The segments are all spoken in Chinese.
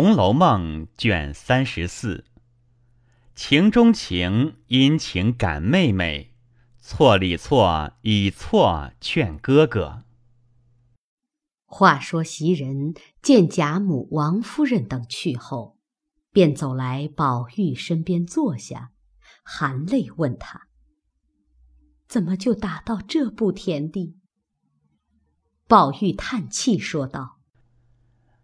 红楼梦》卷三十四，情中情，因情感妹妹，错里错，以错劝哥哥。话说袭人见贾母、王夫人等去后，便走来宝玉身边坐下，含泪问他：“怎么就打到这步田地？”宝玉叹气说道：“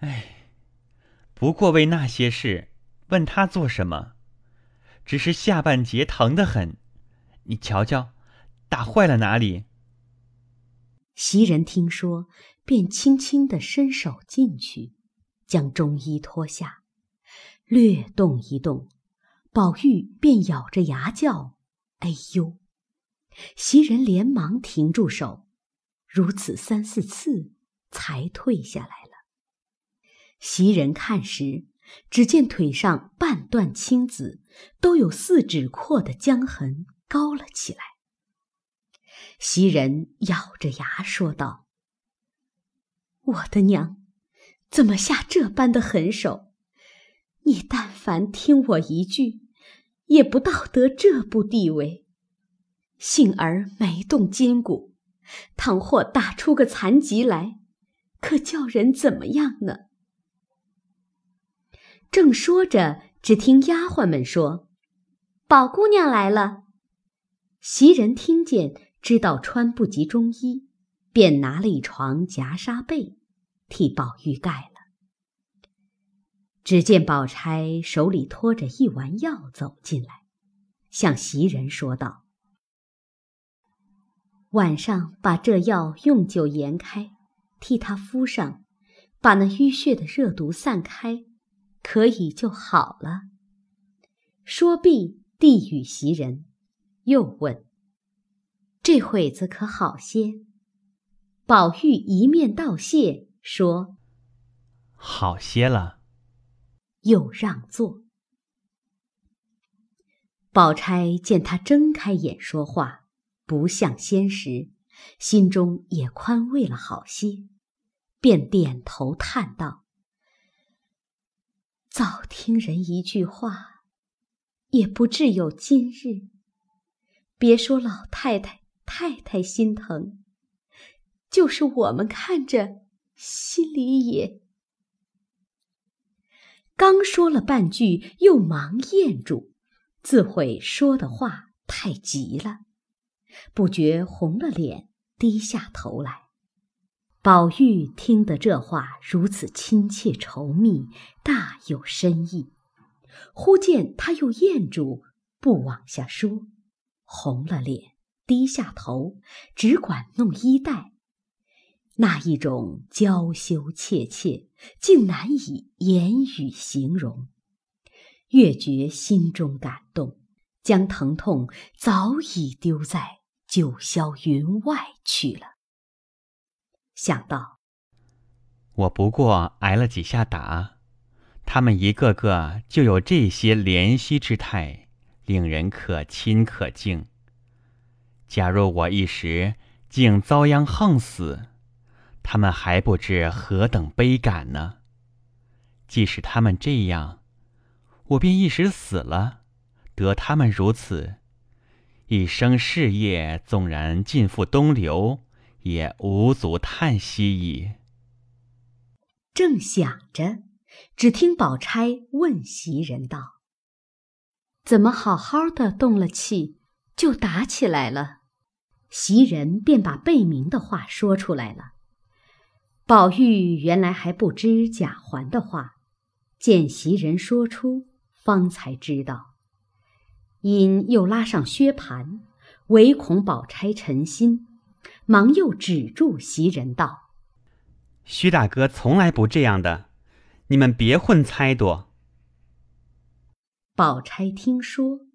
哎，不过为那些事，问他做什么？只是下半截疼得很，你瞧瞧，打坏了哪里？”袭人听说，便轻轻地伸手进去，将中衣脱下，略动一动，宝玉便咬着牙叫：“哎呦！”袭人连忙停住手。如此三四次，才退下来了。袭人看时，只见腿上半段青紫，都有四指阔的僵痕，高了起来。袭人咬着牙说道：“我的娘，怎么下这般的狠手？你但凡听我一句，也不到得这步地位。幸而没动筋骨。”倘或打出个残疾来，可叫人怎么样呢？正说着，只听丫鬟们说：“宝姑娘来了。”袭人听见，知道穿不及中衣，便拿了一床夹纱被，替宝玉盖了。只见宝钗手里托着一丸药走进来，向袭人说道。晚上把这药用酒研开，替他敷上，把那淤血的热毒散开，可以就好了。说毕，递与袭人，又问：“这会子可好些？”宝玉一面道谢，说：“好些了。”又让座。宝钗见他睁开眼说话。不像先时，心中也宽慰了好些，便点头叹道：“早听人一句话，也不至有今日。别说老太太、太太心疼，就是我们看着，心里也……”刚说了半句，又忙咽住，自悔说的话太急了。不觉红了脸，低下头来。宝玉听得这话如此亲切稠密，大有深意。忽见他又咽住，不往下说，红了脸，低下头，只管弄衣带。那一种娇羞怯怯，竟难以言语形容。越觉心中感动，将疼痛早已丢在。九霄云外去了。想到，我不过挨了几下打，他们一个个就有这些怜惜之态，令人可亲可敬。假若我一时竟遭殃横死，他们还不知何等悲感呢。即使他们这样，我便一时死了，得他们如此。一生事业纵然尽付东流，也无足叹息矣。正想着，只听宝钗问袭人道：“怎么好好的动了气，就打起来了？”袭人便把贝明的话说出来了。宝玉原来还不知贾环的话，见袭人说出，方才知道。因又拉上薛蟠，唯恐宝钗沉心，忙又止住袭人道：“薛大哥从来不这样的，你们别混猜度。”宝钗听说，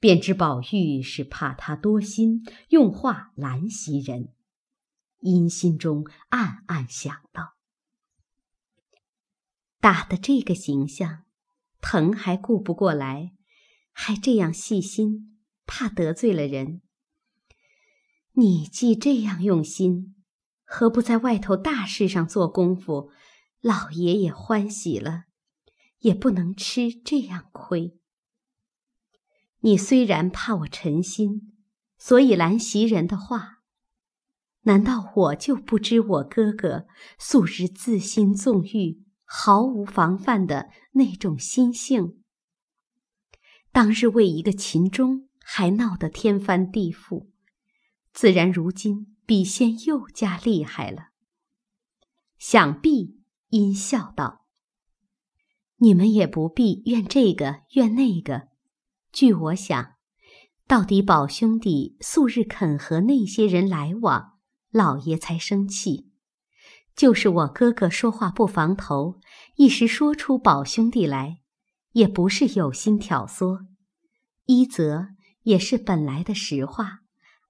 便知宝玉是怕他多心，用话拦袭人，因心中暗暗想到：打的这个形象，疼还顾不过来。还这样细心，怕得罪了人。你既这样用心，何不在外头大事上做功夫？老爷也欢喜了，也不能吃这样亏。你虽然怕我沉心，所以拦袭人的话，难道我就不知我哥哥素日自心纵欲、毫无防范的那种心性？当日为一个秦钟，还闹得天翻地覆，自然如今比先又加厉害了。想必阴笑道。你们也不必怨这个怨那个。据我想，到底宝兄弟素日肯和那些人来往，老爷才生气。就是我哥哥说话不防头，一时说出宝兄弟来，也不是有心挑唆。一则也是本来的实话，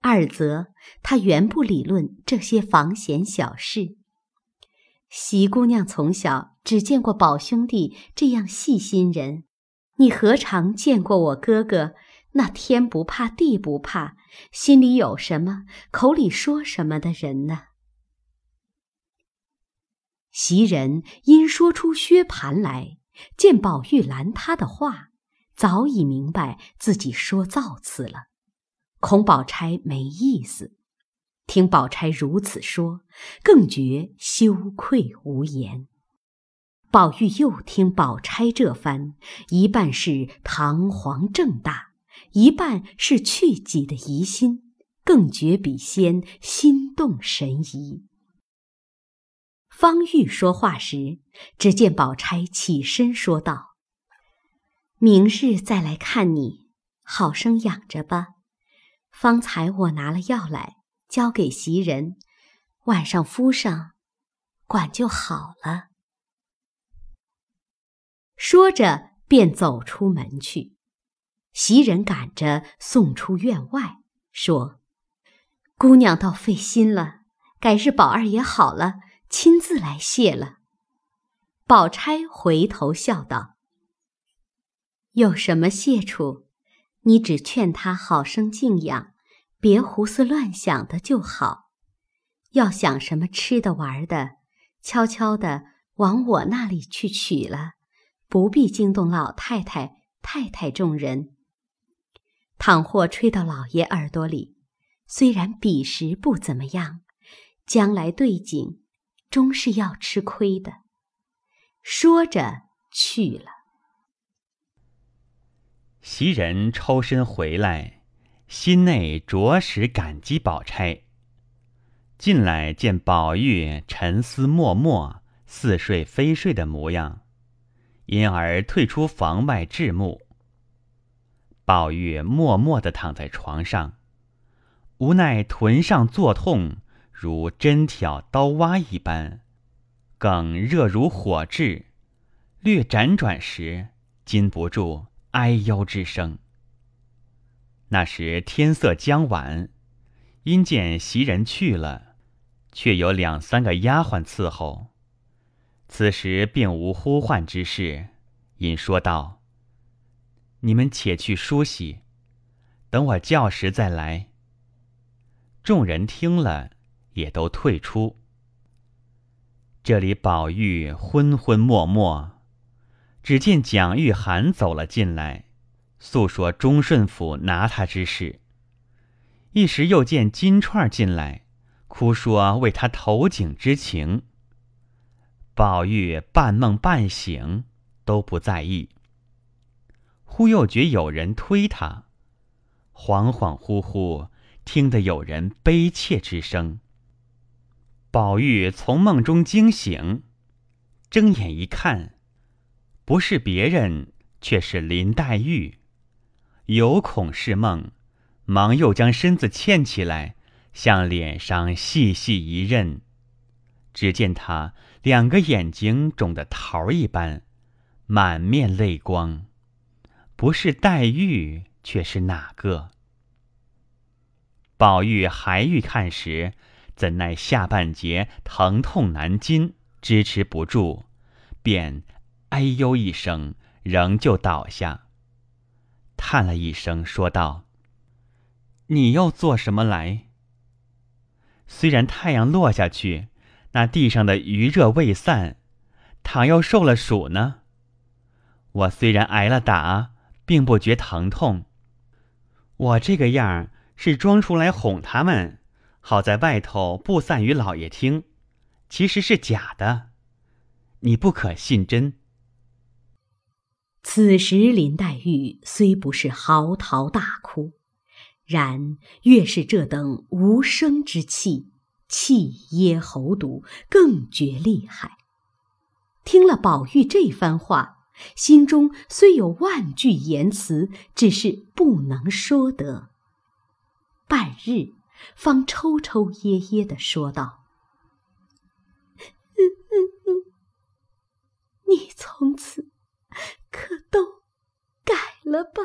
二则他原不理论这些防闲小事。席姑娘从小只见过宝兄弟这样细心人，你何尝见过我哥哥那天不怕地不怕，心里有什么口里说什么的人呢？袭人因说出薛蟠来，见宝玉拦他的话，早已明白自己说造次了，恐宝钗没意思。听宝钗如此说，更觉羞愧无言。宝玉又听宝钗这番，一半是堂皇正大，一半是去己的疑心，更觉比先心动神怡。方玉说话时，只见宝钗起身说道：“明日再来看你，好生养着吧。方才我拿了药来。”交给袭人，晚上敷上，管就好了。说着，便走出门去。袭人赶着送出院外，说：“姑娘倒费心了，改日宝二爷好了，亲自来谢了。”宝钗回头笑道：“有什么谢处？你只劝他好生静养。”别胡思乱想的就好，要想什么吃的玩的，悄悄的往我那里去取了，不必惊动老太太、太太众人。倘或吹到老爷耳朵里，虽然彼时不怎么样，将来对景，终是要吃亏的。说着去了。袭人抽身回来。心内着实感激宝钗。进来见宝玉沉思默默、似睡非睡的模样，因而退出房外至目。宝玉默默地躺在床上，无奈臀上作痛，如针挑刀挖一般，更热如火炙，略辗转时，禁不住哀忧之声。那时天色将晚，因见袭人去了，却有两三个丫鬟伺候。此时并无呼唤之事，因说道：“你们且去梳洗，等我叫时再来。”众人听了，也都退出。这里宝玉昏昏默默，只见蒋玉菡走了进来。诉说忠顺府拿他之事，一时又见金钏进来，哭说为他投井之情。宝玉半梦半醒，都不在意。忽又觉有人推他，恍恍惚惚听得有人悲切之声。宝玉从梦中惊醒，睁眼一看，不是别人，却是林黛玉。有恐是梦，忙又将身子欠起来，向脸上细细一认，只见他两个眼睛肿得桃一般，满面泪光，不是黛玉，却是哪个？宝玉还欲看时，怎奈下半截疼痛难禁，支持不住，便哎呦一声，仍旧倒下。叹了一声，说道：“你又做什么来？虽然太阳落下去，那地上的余热未散，倘要受了暑呢？我虽然挨了打，并不觉疼痛。我这个样儿是装出来哄他们，好在外头不散于老爷听。其实是假的，你不可信真。此时林黛玉虽不是嚎啕大哭，然越是这等无声之气，气噎喉堵，更觉厉害。听了宝玉这番话，心中虽有万句言辞，只是不能说得。半日，方抽抽噎噎的说道：“你从此。”可都改了吧。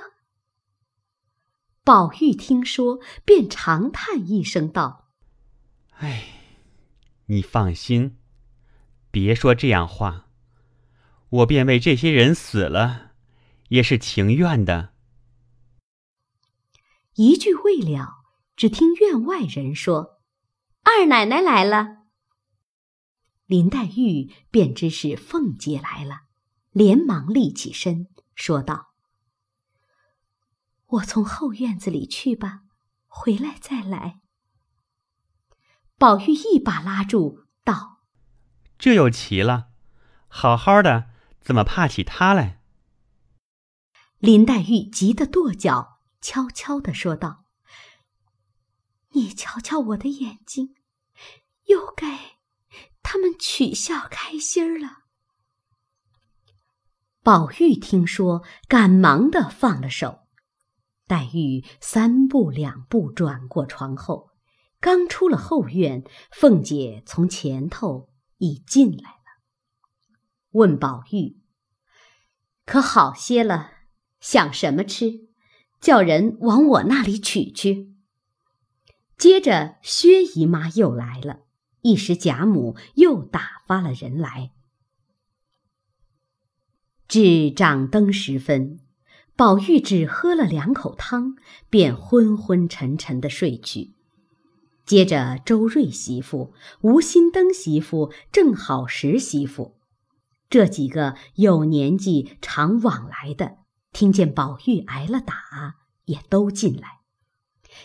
宝玉听说，便长叹一声道：“哎，你放心，别说这样话。我便为这些人死了，也是情愿的。”一句未了，只听院外人说：“二奶奶来了。”林黛玉便知是凤姐来了。连忙立起身，说道：“我从后院子里去吧，回来再来。”宝玉一把拉住，道：“这又奇了，好好的，怎么怕起他来？”林黛玉急得跺脚，悄悄的说道：“你瞧瞧我的眼睛，又该他们取笑开心了。”宝玉听说，赶忙的放了手。黛玉三步两步转过床后，刚出了后院，凤姐从前头已进来了，问宝玉：“可好些了？想什么吃？叫人往我那里取去。”接着薛姨妈又来了，一时贾母又打发了人来。至掌灯时分，宝玉只喝了两口汤，便昏昏沉沉的睡去。接着周瑞媳妇、吴心登媳妇、正好时媳妇，这几个有年纪、常往来的，听见宝玉挨了打，也都进来。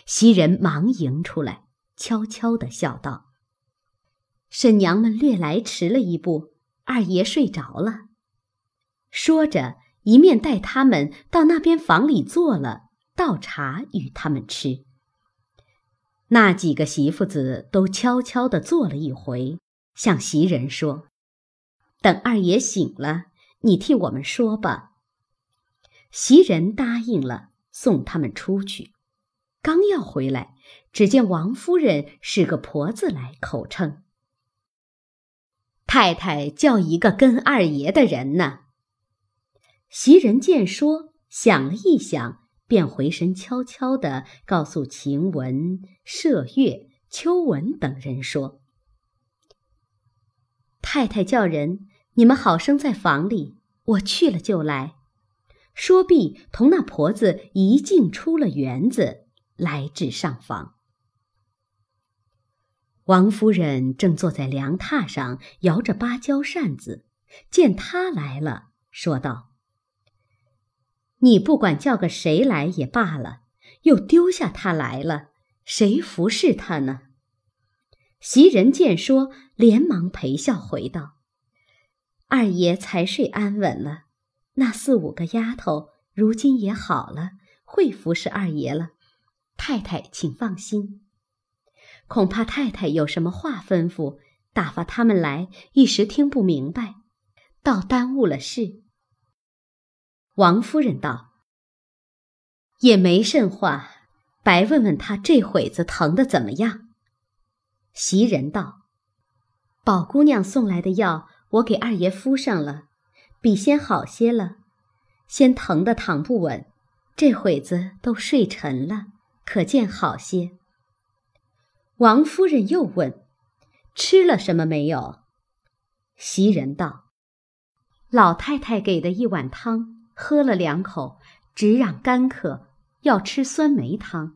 袭人忙迎出来，悄悄的笑道：“婶娘们略来迟了一步，二爷睡着了。”说着，一面带他们到那边房里坐了，倒茶与他们吃。那几个媳妇子都悄悄地坐了一回，向袭人说：“等二爷醒了，你替我们说吧。”袭人答应了，送他们出去。刚要回来，只见王夫人使个婆子来口称：“太太叫一个跟二爷的人呢。”袭人见说，想了一想，便回身悄悄地告诉晴雯、麝月、秋纹等人说：“太太叫人，你们好生在房里，我去了就来。”说毕，同那婆子一径出了园子，来至上房。王夫人正坐在凉榻上摇着芭蕉扇子，见他来了，说道。你不管叫个谁来也罢了，又丢下他来了，谁服侍他呢？袭人见说，连忙陪笑回道：“二爷才睡安稳了，那四五个丫头如今也好了，会服侍二爷了。太太请放心。恐怕太太有什么话吩咐，打发他们来，一时听不明白，倒耽误了事。”王夫人道：“也没甚话，白问问他这会子疼的怎么样。”袭人道：“宝姑娘送来的药，我给二爷敷上了，比先好些了。先疼的躺不稳，这会子都睡沉了，可见好些。”王夫人又问：“吃了什么没有？”袭人道：“老太太给的一碗汤。”喝了两口，直嚷干渴，要吃酸梅汤。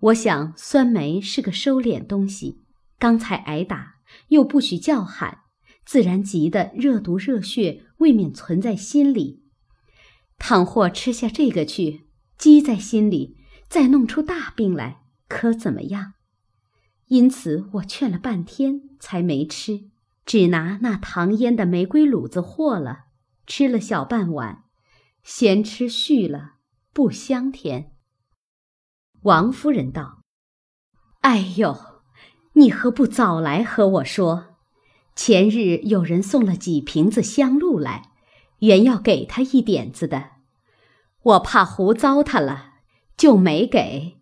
我想酸梅是个收敛东西，刚才挨打，又不许叫喊，自然急得热毒热血，未免存在心里。倘或吃下这个去，积在心里，再弄出大病来，可怎么样？因此我劝了半天，才没吃，只拿那糖腌的玫瑰卤子和了，吃了小半碗，先吃续了，不香甜。王夫人道：“哎呦，你何不早来和我说？前日有人送了几瓶子香露来，原要给他一点子的，我怕胡糟蹋了，就没给。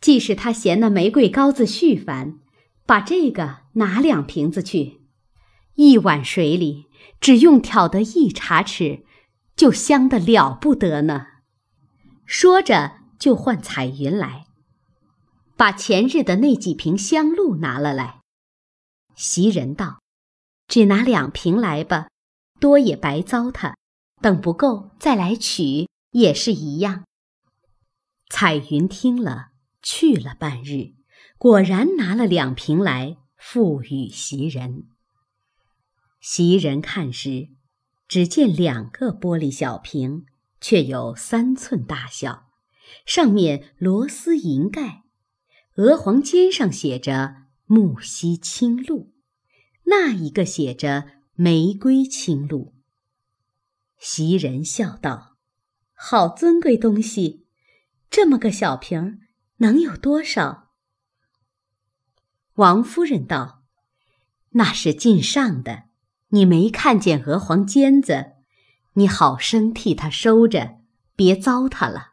即使他嫌那玫瑰膏子续烦，把这个拿两瓶子去，一碗水里只用挑得一茶匙，就香得了不得呢。”说着。就唤彩云来，把前日的那几瓶香露拿了来。袭人道：“只拿两瓶来吧，多也白糟蹋。等不够再来取也是一样。”彩云听了，去了半日，果然拿了两瓶来，付与袭人。袭人看时，只见两个玻璃小瓶，却有三寸大小。上面螺丝银盖，鹅黄尖上写着“木樨清露”，那一个写着“玫瑰清露”。袭人笑道：“好尊贵东西，这么个小瓶，能有多少？”王夫人道：“那是进上的，你没看见鹅黄尖子，你好生替他收着，别糟蹋了。”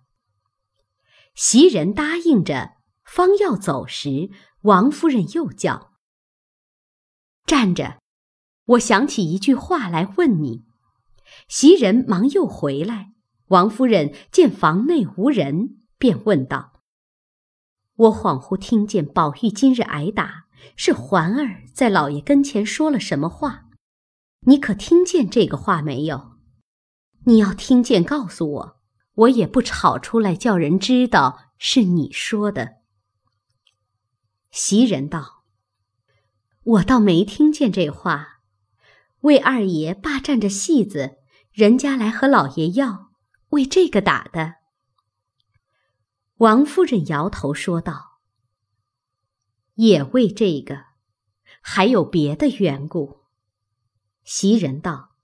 袭人答应着，方要走时，王夫人又叫：“站着！我想起一句话来问你。”袭人忙又回来。王夫人见房内无人，便问道：“我恍惚听见宝玉今日挨打，是环儿在老爷跟前说了什么话？你可听见这个话没有？你要听见，告诉我。”我也不吵出来，叫人知道是你说的。袭人道：“我倒没听见这话，魏二爷霸占着戏子，人家来和老爷要，为这个打的。”王夫人摇头说道：“也为这个，还有别的缘故。”袭人道：“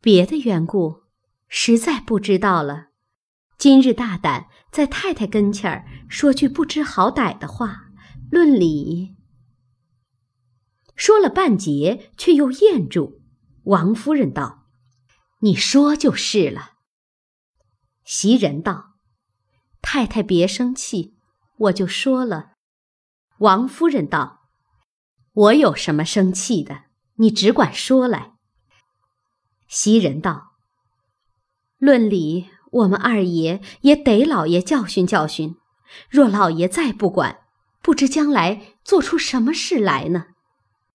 别的缘故，实在不知道了。”今日大胆在太太跟前儿说句不知好歹的话，论理说了半截，却又咽住。王夫人道：“你说就是了。”袭人道：“太太别生气，我就说了。”王夫人道：“我有什么生气的？你只管说来。”袭人道：“论理。”我们二爷也得老爷教训教训，若老爷再不管，不知将来做出什么事来呢？